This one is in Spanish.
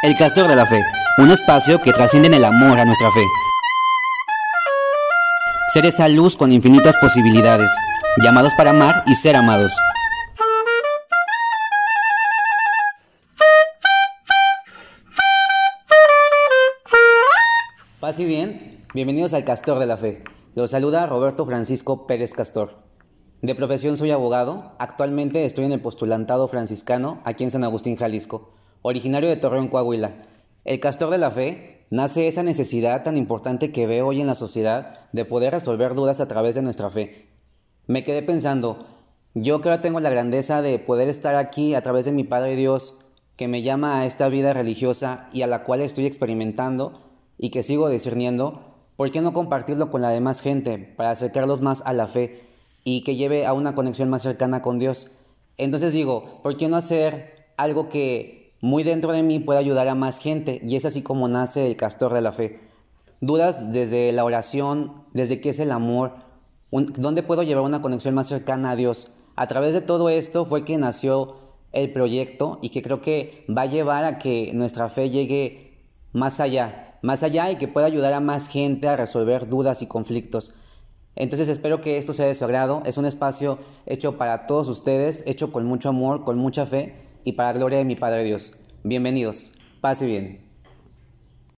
El Castor de la Fe, un espacio que trasciende en el amor a nuestra fe. Ser esa luz con infinitas posibilidades, llamados para amar y ser amados. Paz y bien, bienvenidos al Castor de la Fe. Los saluda Roberto Francisco Pérez Castor. De profesión soy abogado, actualmente estoy en el postulantado franciscano aquí en San Agustín, Jalisco, originario de Torreón, Coahuila. El Castor de la Fe nace esa necesidad tan importante que veo hoy en la sociedad de poder resolver dudas a través de nuestra fe. Me quedé pensando, yo que ahora tengo la grandeza de poder estar aquí a través de mi Padre Dios, que me llama a esta vida religiosa y a la cual estoy experimentando y que sigo discerniendo, ¿por qué no compartirlo con la demás gente para acercarlos más a la fe y que lleve a una conexión más cercana con Dios? Entonces digo, ¿por qué no hacer algo que muy dentro de mí pueda ayudar a más gente? Y es así como nace el castor de la fe. Dudas desde la oración, desde qué es el amor, dónde puedo llevar una conexión más cercana a Dios. A través de todo esto fue que nació el proyecto y que creo que va a llevar a que nuestra fe llegue más allá, más allá y que pueda ayudar a más gente a resolver dudas y conflictos. Entonces espero que esto sea de su agrado. Es un espacio hecho para todos ustedes, hecho con mucho amor, con mucha fe y para la gloria de mi Padre Dios. Bienvenidos. Pase bien.